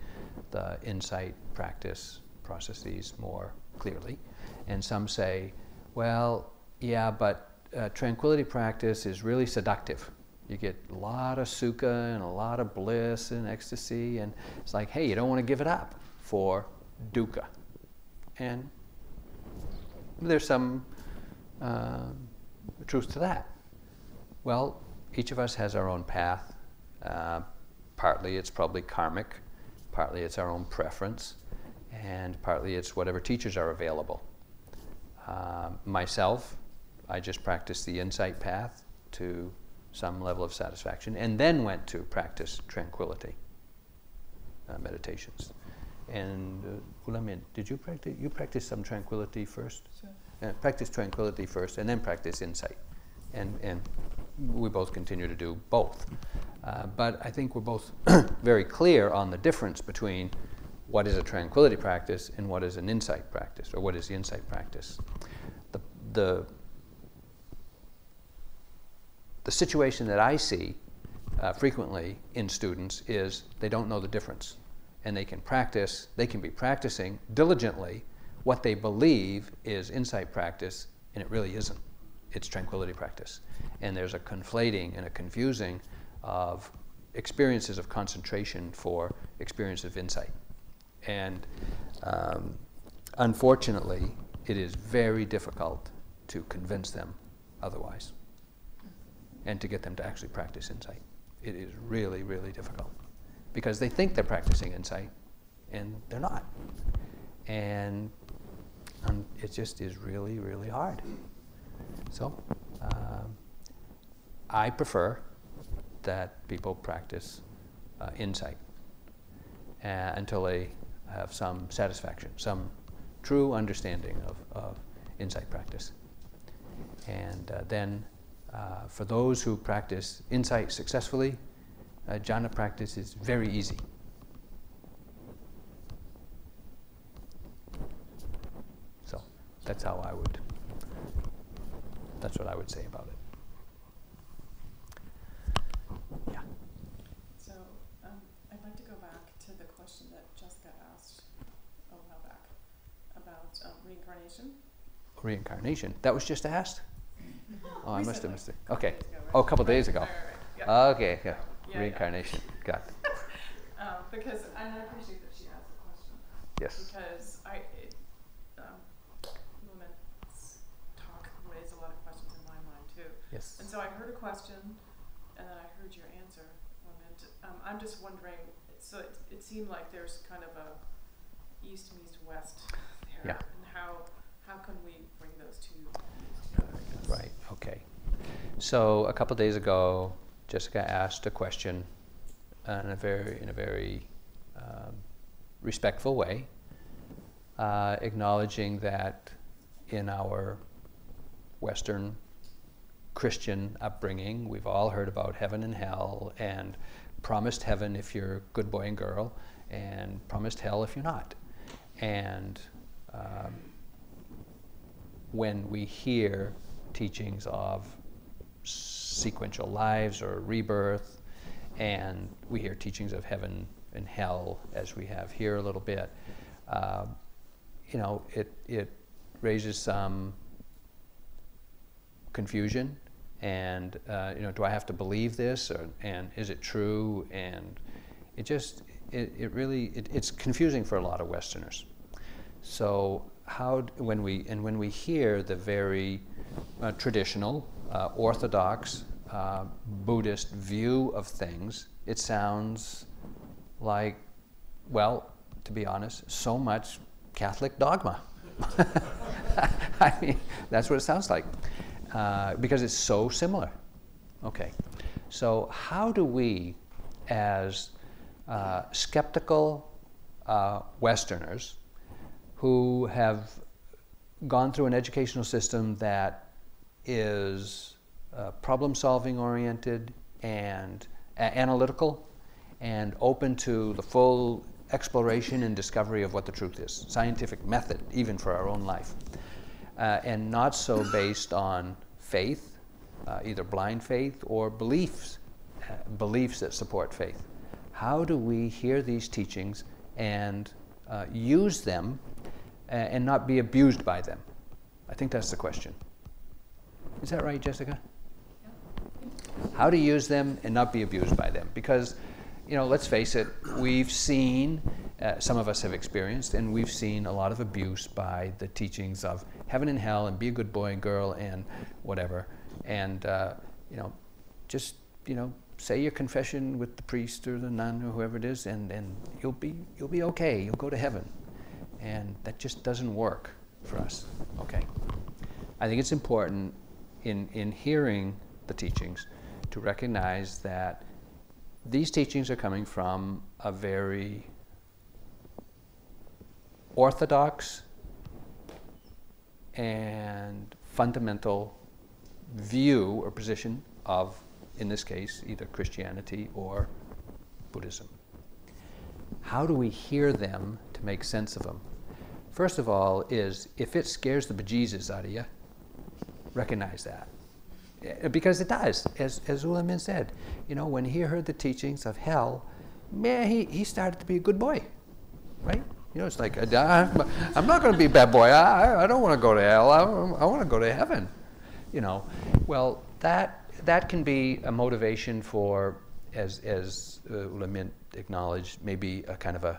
the insight practice processes more clearly. And some say, well, yeah, but uh, tranquility practice is really seductive. You get a lot of sukha and a lot of bliss and ecstasy, and it's like, hey, you don't want to give it up for dukkha. And there's some uh, truth to that. Well, each of us has our own path. Uh, partly it's probably karmic, partly it's our own preference, and partly it's whatever teachers are available. Uh, myself, I just practiced the insight path to some level of satisfaction, and then went to practice tranquility uh, meditations. And uh, did you practice? You practice some tranquility first. Sure. Uh, practice tranquility first, and then practice insight. And and we both continue to do both. Uh, but I think we're both very clear on the difference between what is a tranquility practice and what is an insight practice, or what is the insight practice. The the the situation that I see uh, frequently in students is they don't know the difference. And they can practice, they can be practicing diligently what they believe is insight practice, and it really isn't. It's tranquility practice. And there's a conflating and a confusing of experiences of concentration for experience of insight. And um, unfortunately, it is very difficult to convince them otherwise and to get them to actually practice insight. It is really, really difficult because they think they're practicing insight and they're not. And um, it just is really, really hard. So um, I prefer that people practice uh, insight uh, until they have some satisfaction, some true understanding of, of insight practice. And uh, then uh, for those who practice insight successfully, uh, jhana practice is very easy. So that's how I would, that's what I would say about it. Yeah. So um, I'd like to go back to the question that Jessica asked a while back about um, reincarnation reincarnation. That was just asked? Oh, I must have Recently. missed it. Okay. Days ago, right? Oh, a couple days ago. Okay, yeah. Reincarnation. Got it. Um, because, and I appreciate that she asked the question. Yes. Because I, it, um, women's talk raised a lot of questions in my mind too. Yes. And so I heard a question, and then I heard your answer, Women. Um, I'm just wondering, so it, it seemed like there's kind of a east meets west there. Yeah. And how, how can we bring those two together, I guess? Right, okay. So a couple days ago, Jessica asked a question in a very, in a very um, respectful way, uh, acknowledging that in our Western Christian upbringing, we've all heard about heaven and hell, and promised heaven if you're a good boy and girl, and promised hell if you're not. And um, when we hear teachings of sequential lives or rebirth, and we hear teachings of heaven and hell as we have here a little bit, uh, you know, it, it raises some confusion. And, uh, you know, do I have to believe this? Or, and is it true? And it just, it, it really, it, it's confusing for a lot of Westerners. So how when we and when we hear the very uh, traditional, uh, orthodox uh, Buddhist view of things, it sounds like, well, to be honest, so much Catholic dogma. I mean, that's what it sounds like uh, because it's so similar. Okay, so how do we, as uh, skeptical uh, Westerners, who have gone through an educational system that is uh, problem solving oriented and a- analytical and open to the full exploration and discovery of what the truth is, scientific method, even for our own life, uh, and not so based on faith, uh, either blind faith or beliefs, uh, beliefs that support faith. How do we hear these teachings and uh, use them and not be abused by them? I think that's the question. Is that right, Jessica? How to use them and not be abused by them. Because, you know, let's face it, we've seen, uh, some of us have experienced, and we've seen a lot of abuse by the teachings of heaven and hell and be a good boy and girl and whatever. And, uh, you know, just, you know, say your confession with the priest or the nun or whoever it is, and, and you'll, be, you'll be okay. You'll go to heaven. And that just doesn't work for us. Okay? I think it's important in, in hearing the teachings to recognize that these teachings are coming from a very orthodox and fundamental view or position of, in this case, either Christianity or Buddhism. How do we hear them to make sense of them? First of all, is if it scares the bejesus out of you, recognize that. Eh, Because it does, as, as U Hla Myint said. You know, when he heard the teachings of hell, man, he, he started to be a good boy, right? You know, it's like, I'm not going to be a bad boy. I, I- don't want to go to hell. I, I want to go to heaven. You know, well, that, that can be a motivation for, as, as uh, acknowledged, maybe a kind of a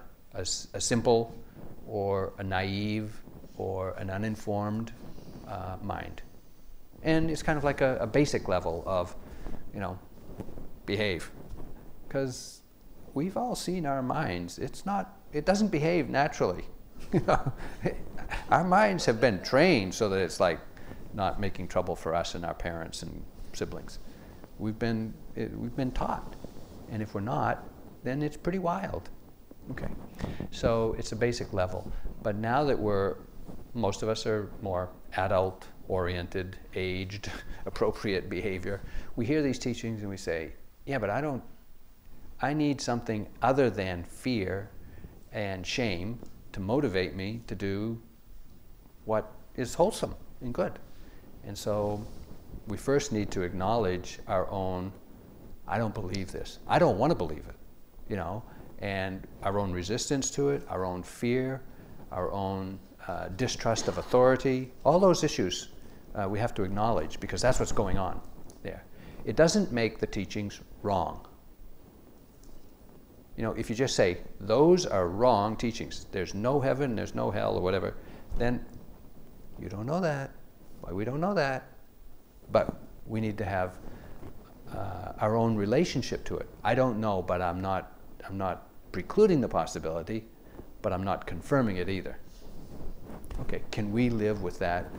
a simple or a naive or an uninformed uh, mind. And it's kind of like a, a basic level of, you know, behave. Because we've all seen our minds. It's not, it doesn't behave naturally. Our minds have been trained so that it's like not making trouble for us and our parents and siblings. We've been, it, we've been taught. And if we're not, then it's pretty wild. Okay. So it's a basic level. But now that we're, most of us are more adult oriented, aged, appropriate behavior, we hear these teachings and we say, yeah, but I don't, I need something other than fear and shame to motivate me to do what is wholesome and good. And so we first need to acknowledge our own, I don't believe this. I don't want to believe it, you know, and our own resistance to it, our own fear, our own uh, distrust of authority, all those issues uh, we have to acknowledge because that's what's going on there. It doesn't make the teachings wrong. You know, if you just say, those are wrong teachings, there's no heaven, there's no hell, or whatever, then you don't know that. Why we don't know that? But we need to have uh, our own relationship to it. I don't know, but I'm not, I'm not precluding the possibility, but I'm not confirming it either. Okay, can we live with that?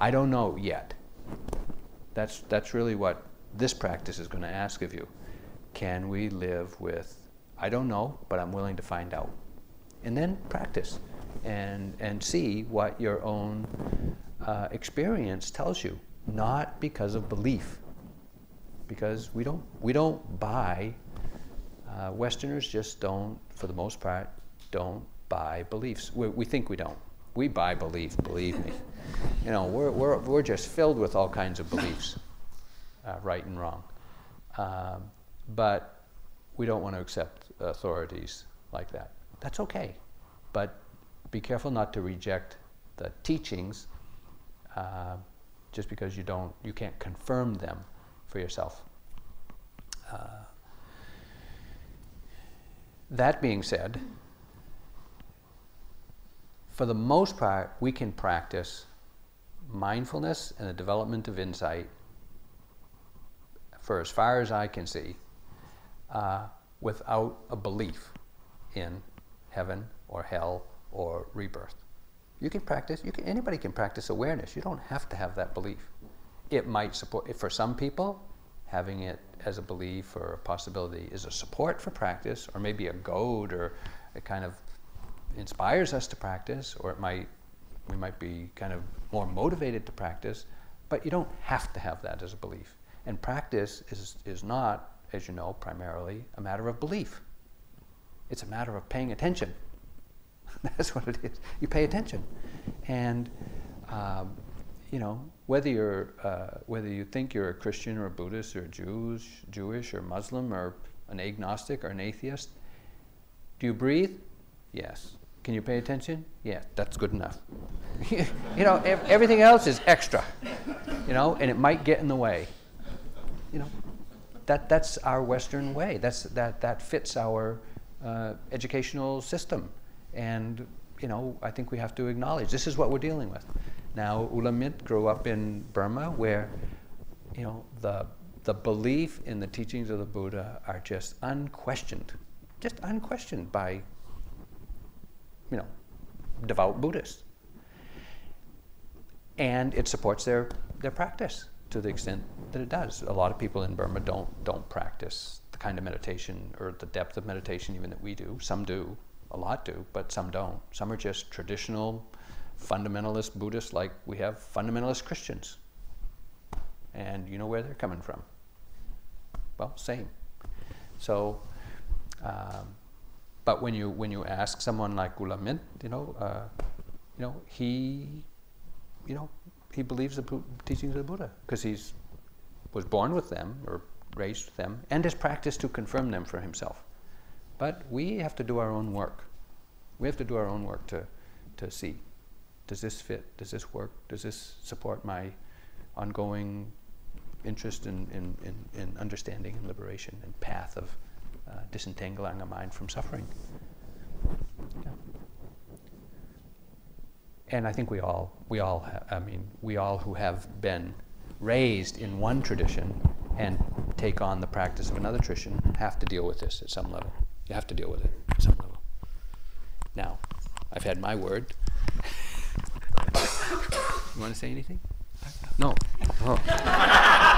I don't know yet. That's, that's really what this practice is going to ask of you. Can we live with, I don't know, but I'm willing to find out? And then practice and, and see what your own uh, experience tells you, not because of belief. Because we don't, we don't buy, uh, Westerners just don't, for the most part, don't buy beliefs. We, we think we don't. We buy belief, believe me. You know, we're, we're, we're just filled with all kinds of beliefs, uh, right and wrong. Um, but we don't want to accept authorities like that. That's okay. But be careful not to reject the teachings uh, just because you don't, you can't confirm them for yourself. Uh, that being said, for the most part, we can practice mindfulness and the development of insight for as far as I can see uh, without a belief in heaven or hell or rebirth. You can practice, you can, anybody can practice awareness. You don't have to have that belief. It might support, for some people, having it as a belief or a possibility is a support for practice, or maybe a goad, or it kind of inspires us to practice, or it might, we might be kind of more motivated to practice, but you don't have to have that as a belief. And practice is, is not, as you know, primarily a matter of belief. It's a matter of paying attention That's what it is. You pay attention, and um, you know whether you're uh, whether you think you're a Christian or a Buddhist or a Jews, Jewish or Muslim or an agnostic or an atheist. Do you breathe? Yes. Can you pay attention? Yeah, that's good enough. you know, ev- everything else is extra. You know, and it might get in the way. You know, that that's our Western way. That's that that fits our uh, educational system. And, you know, I think we have to acknowledge this is what we're dealing with. Now, U Hla Myint grew up in Burma where, you know, the, the belief in the teachings of the Buddha are just unquestioned, just unquestioned by, you know, devout Buddhists. And it supports their, their practice to the extent that it does. A lot of people in Burma don't, don't practice the kind of meditation or the depth of meditation even that we do. Some do, a lot do, but some don't. Some are just traditional fundamentalist Buddhists, like we have fundamentalist Christians. And you know where they're coming from. Well, same. So, um, but when you when you ask someone like U Hla Myint, you know, uh, you know, he, you know, he believes the teachings of the Buddha because he's was born with them or raised with them and has practiced to confirm them for himself. But we have to do our own work. We have to do our own work to, to see does this fit? Does this work? Does this support my ongoing interest in, in, in, in understanding and liberation and path of uh, disentangling our mind from suffering? Yeah. And I think we all, we all, I mean, we all who have been raised in one tradition and take on the practice of another tradition have to deal with this at some level. You have to deal with it at some level. Now, I've had my word. you want to say anything? No. Oh.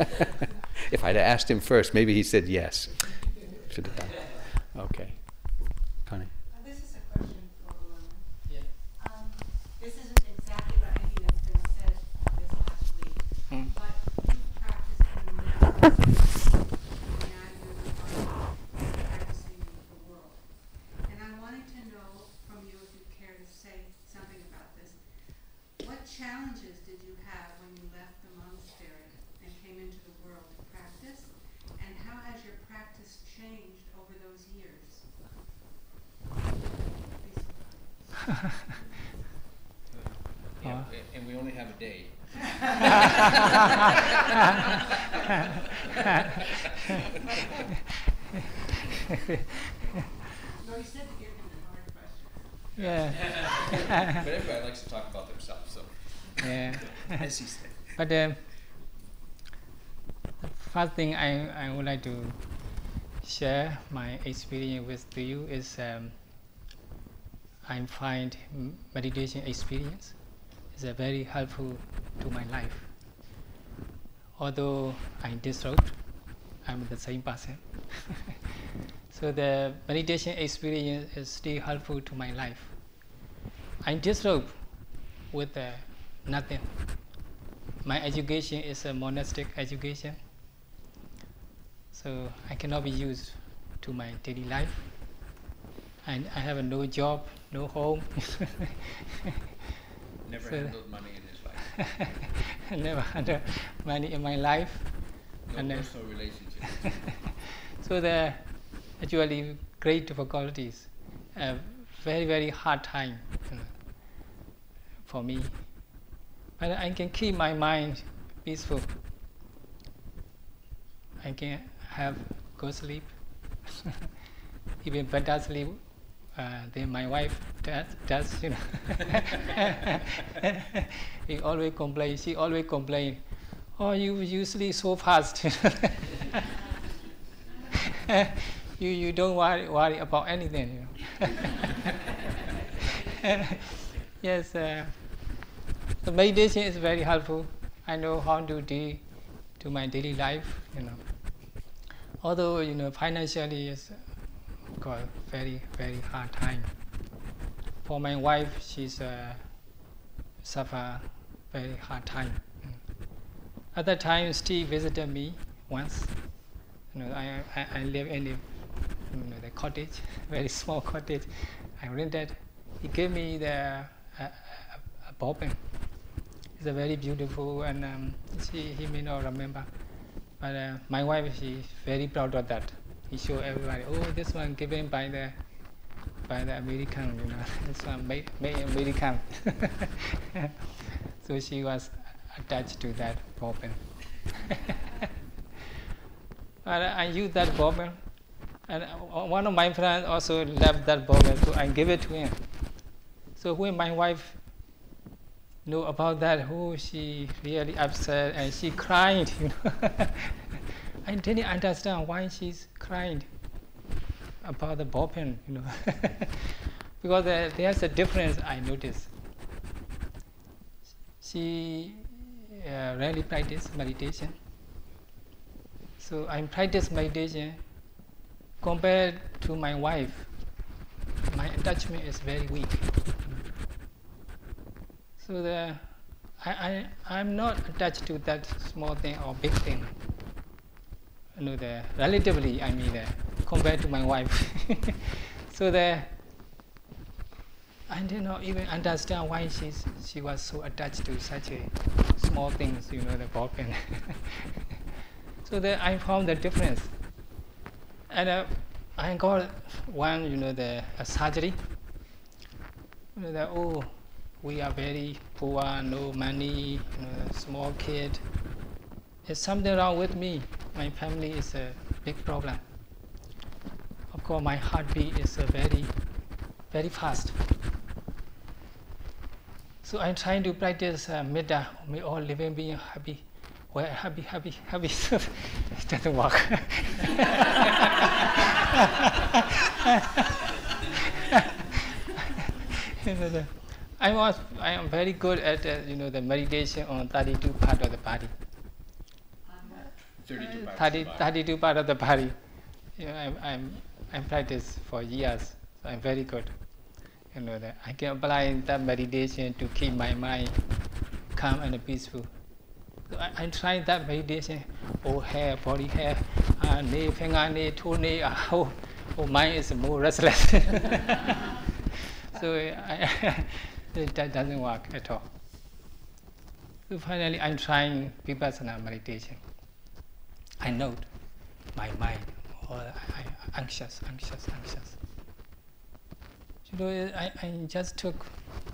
if I'd asked him first, maybe he said yes. Should have done. Okay. Yeah, and we only have a day. No, you said that you're gonna hard questions. Yeah. But everybody likes to talk about themselves, so. yeah. As he said. But uh, first thing I, I would like to share my experience with you is um, I find meditation experience is a very helpful to my life. Although I'm disrobed, I'm the same person. so the meditation experience is still helpful to my life. I'm disrobed with uh, nothing. My education is a monastic education, so I cannot be used to my daily life. And I have no job, no home. Never So- handled money in his life. Never had money in my life. No And personal relationship. so the actually great difficulties, a very very hard time you know, for me. But I can keep my mind peaceful. I can have good sleep, even better sleep uh, than my wife does. does you know. he always complain. She always complain. Oh, you you sleep so fast. you you don't worry, worry about anything. You know. yes, uh, the meditation is very helpful. I know how to do to my daily life. You know, although you know financially is got very very hard time. For my wife, she's uh, suffer very hard time. At that time, Steve visited me once. You know, I, I, I live in the, you know, the cottage, very small cottage. I rented. He gave me the uh, a, a bobbin. It's a very beautiful, and um, she, he may not remember, but uh, my wife she's very proud of that. He showed everybody, oh, this one given by the by the American, you know, this one made, made American. so she was attached to that bobbin. but I used that bobbin, and one of my friends also left that bobbin, so I give it to him. So when my wife knew about that, oh, she really upset and she cried. You know, I didn't understand why she's crying about the bobbin. You know, because uh, there's a difference I noticed. She uh, rarely practice meditation. So I practice meditation compared to my wife. My attachment is very weak. So the I, I I'm not attached to that small thing or big thing. Know the relatively I mean compared to my wife. so the I did not even understand why she's, she was so attached to such a small things, you know, the ball pen. so that I found the difference. And uh, I got one, you know, the surgery. You know, the, oh, we are very poor, no money, you know, small kid. Something wrong with me. My family is a big problem. Of course, my heartbeat is very, very fast. So I'm trying to practice uh, metta, may all living being happy. Well, happy, happy, happy. it doesn't work. I was, I am very good at uh, you know the meditation on 32 part of the body. 32 parts 30, of the body. 32 part of the body. You know, I'm, I'm, I'm practiced for years. So I'm very good. You know that I can apply that meditation to keep my mind calm and peaceful. So I, I try that meditation. Oh, hair, body hair, uh, nail, finger, nail, toe, nail. Uh, oh, oh, mine is more restless. so I, that doesn't work at all. So finally, I'm trying vipassana meditation. I know my mind, or uh, I, I, anxious, anxious, anxious. You know, I, I just took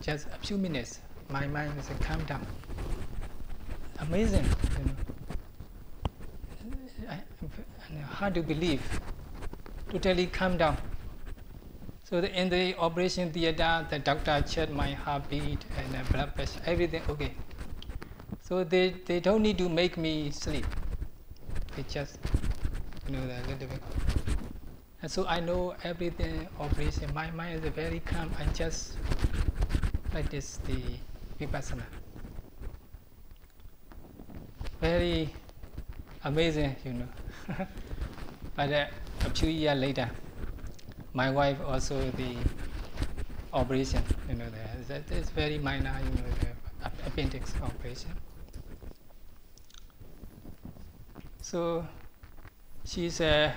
just a few minutes. My mind is calm down. Amazing, you know. I, I- hard to believe. Totally calm down. So the, in the operation theater, the doctor checked my heartbeat and blood pressure, everything okay. So they, they don't need to make me sleep. They just, you know, a little bit. And so I know everything operation. My mind is very calm. I just like this the vipassana. Very amazing, you know. but uh, a few years later, my wife also the operation, you know, the, that is very minor, you know, the appendix operation. So she's uh,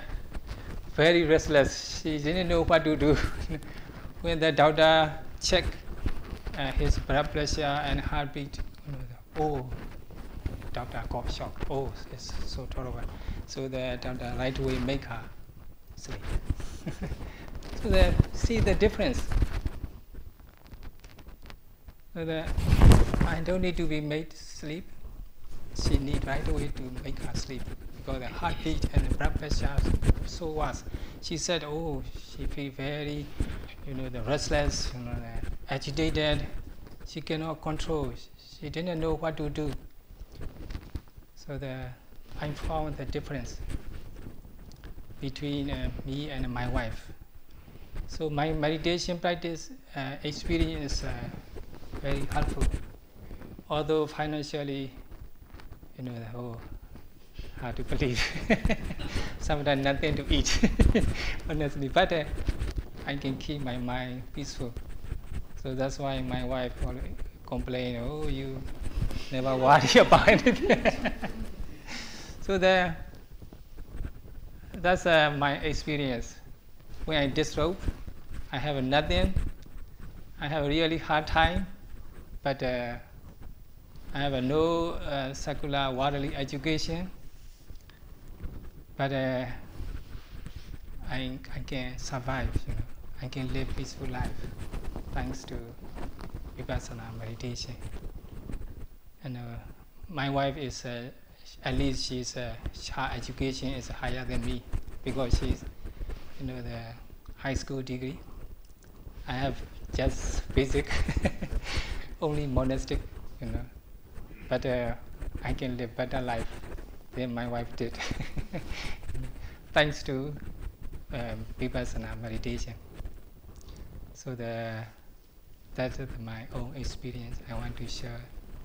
very restless. She didn't know what to do. when the doctor checked uh, his blood pressure and heartbeat, oh, doctor got shocked. Oh, it's so terrible. So the doctor right away make her sleep. so the, see the difference. So the, I don't need to be made sleep. She need right away to make her sleep because the heartbeat and the blood pressure so was. She said, oh, she feel very, you know, the restless, you know, agitated. She cannot control. She didn't know what to do. So the, I found the difference between uh, me and my wife. So my meditation practice uh, experience is uh, very helpful. Although financially, you know, oh, hard to believe. Sometimes nothing to eat, honestly. But uh, I can keep my mind peaceful. So that's why my wife always complain, oh, you never worry about anything. so the, that's uh, my experience. When I disrobe, I have nothing. I have a really hard time, but uh, I have a no uh, secular worldly education. But uh, I, I can survive, you know. I can live peaceful life thanks to vipassana meditation. And uh, my wife is, uh, at least she's, uh, her education is higher than me because she's, you know, the high school degree. I have just basic, only monastic, you know. But uh, I can live better life than my wife did, thanks to um, vipassana meditation. So the that is my own experience I want to share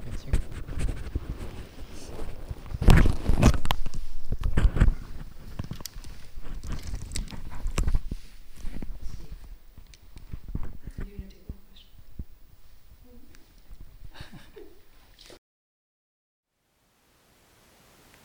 with you.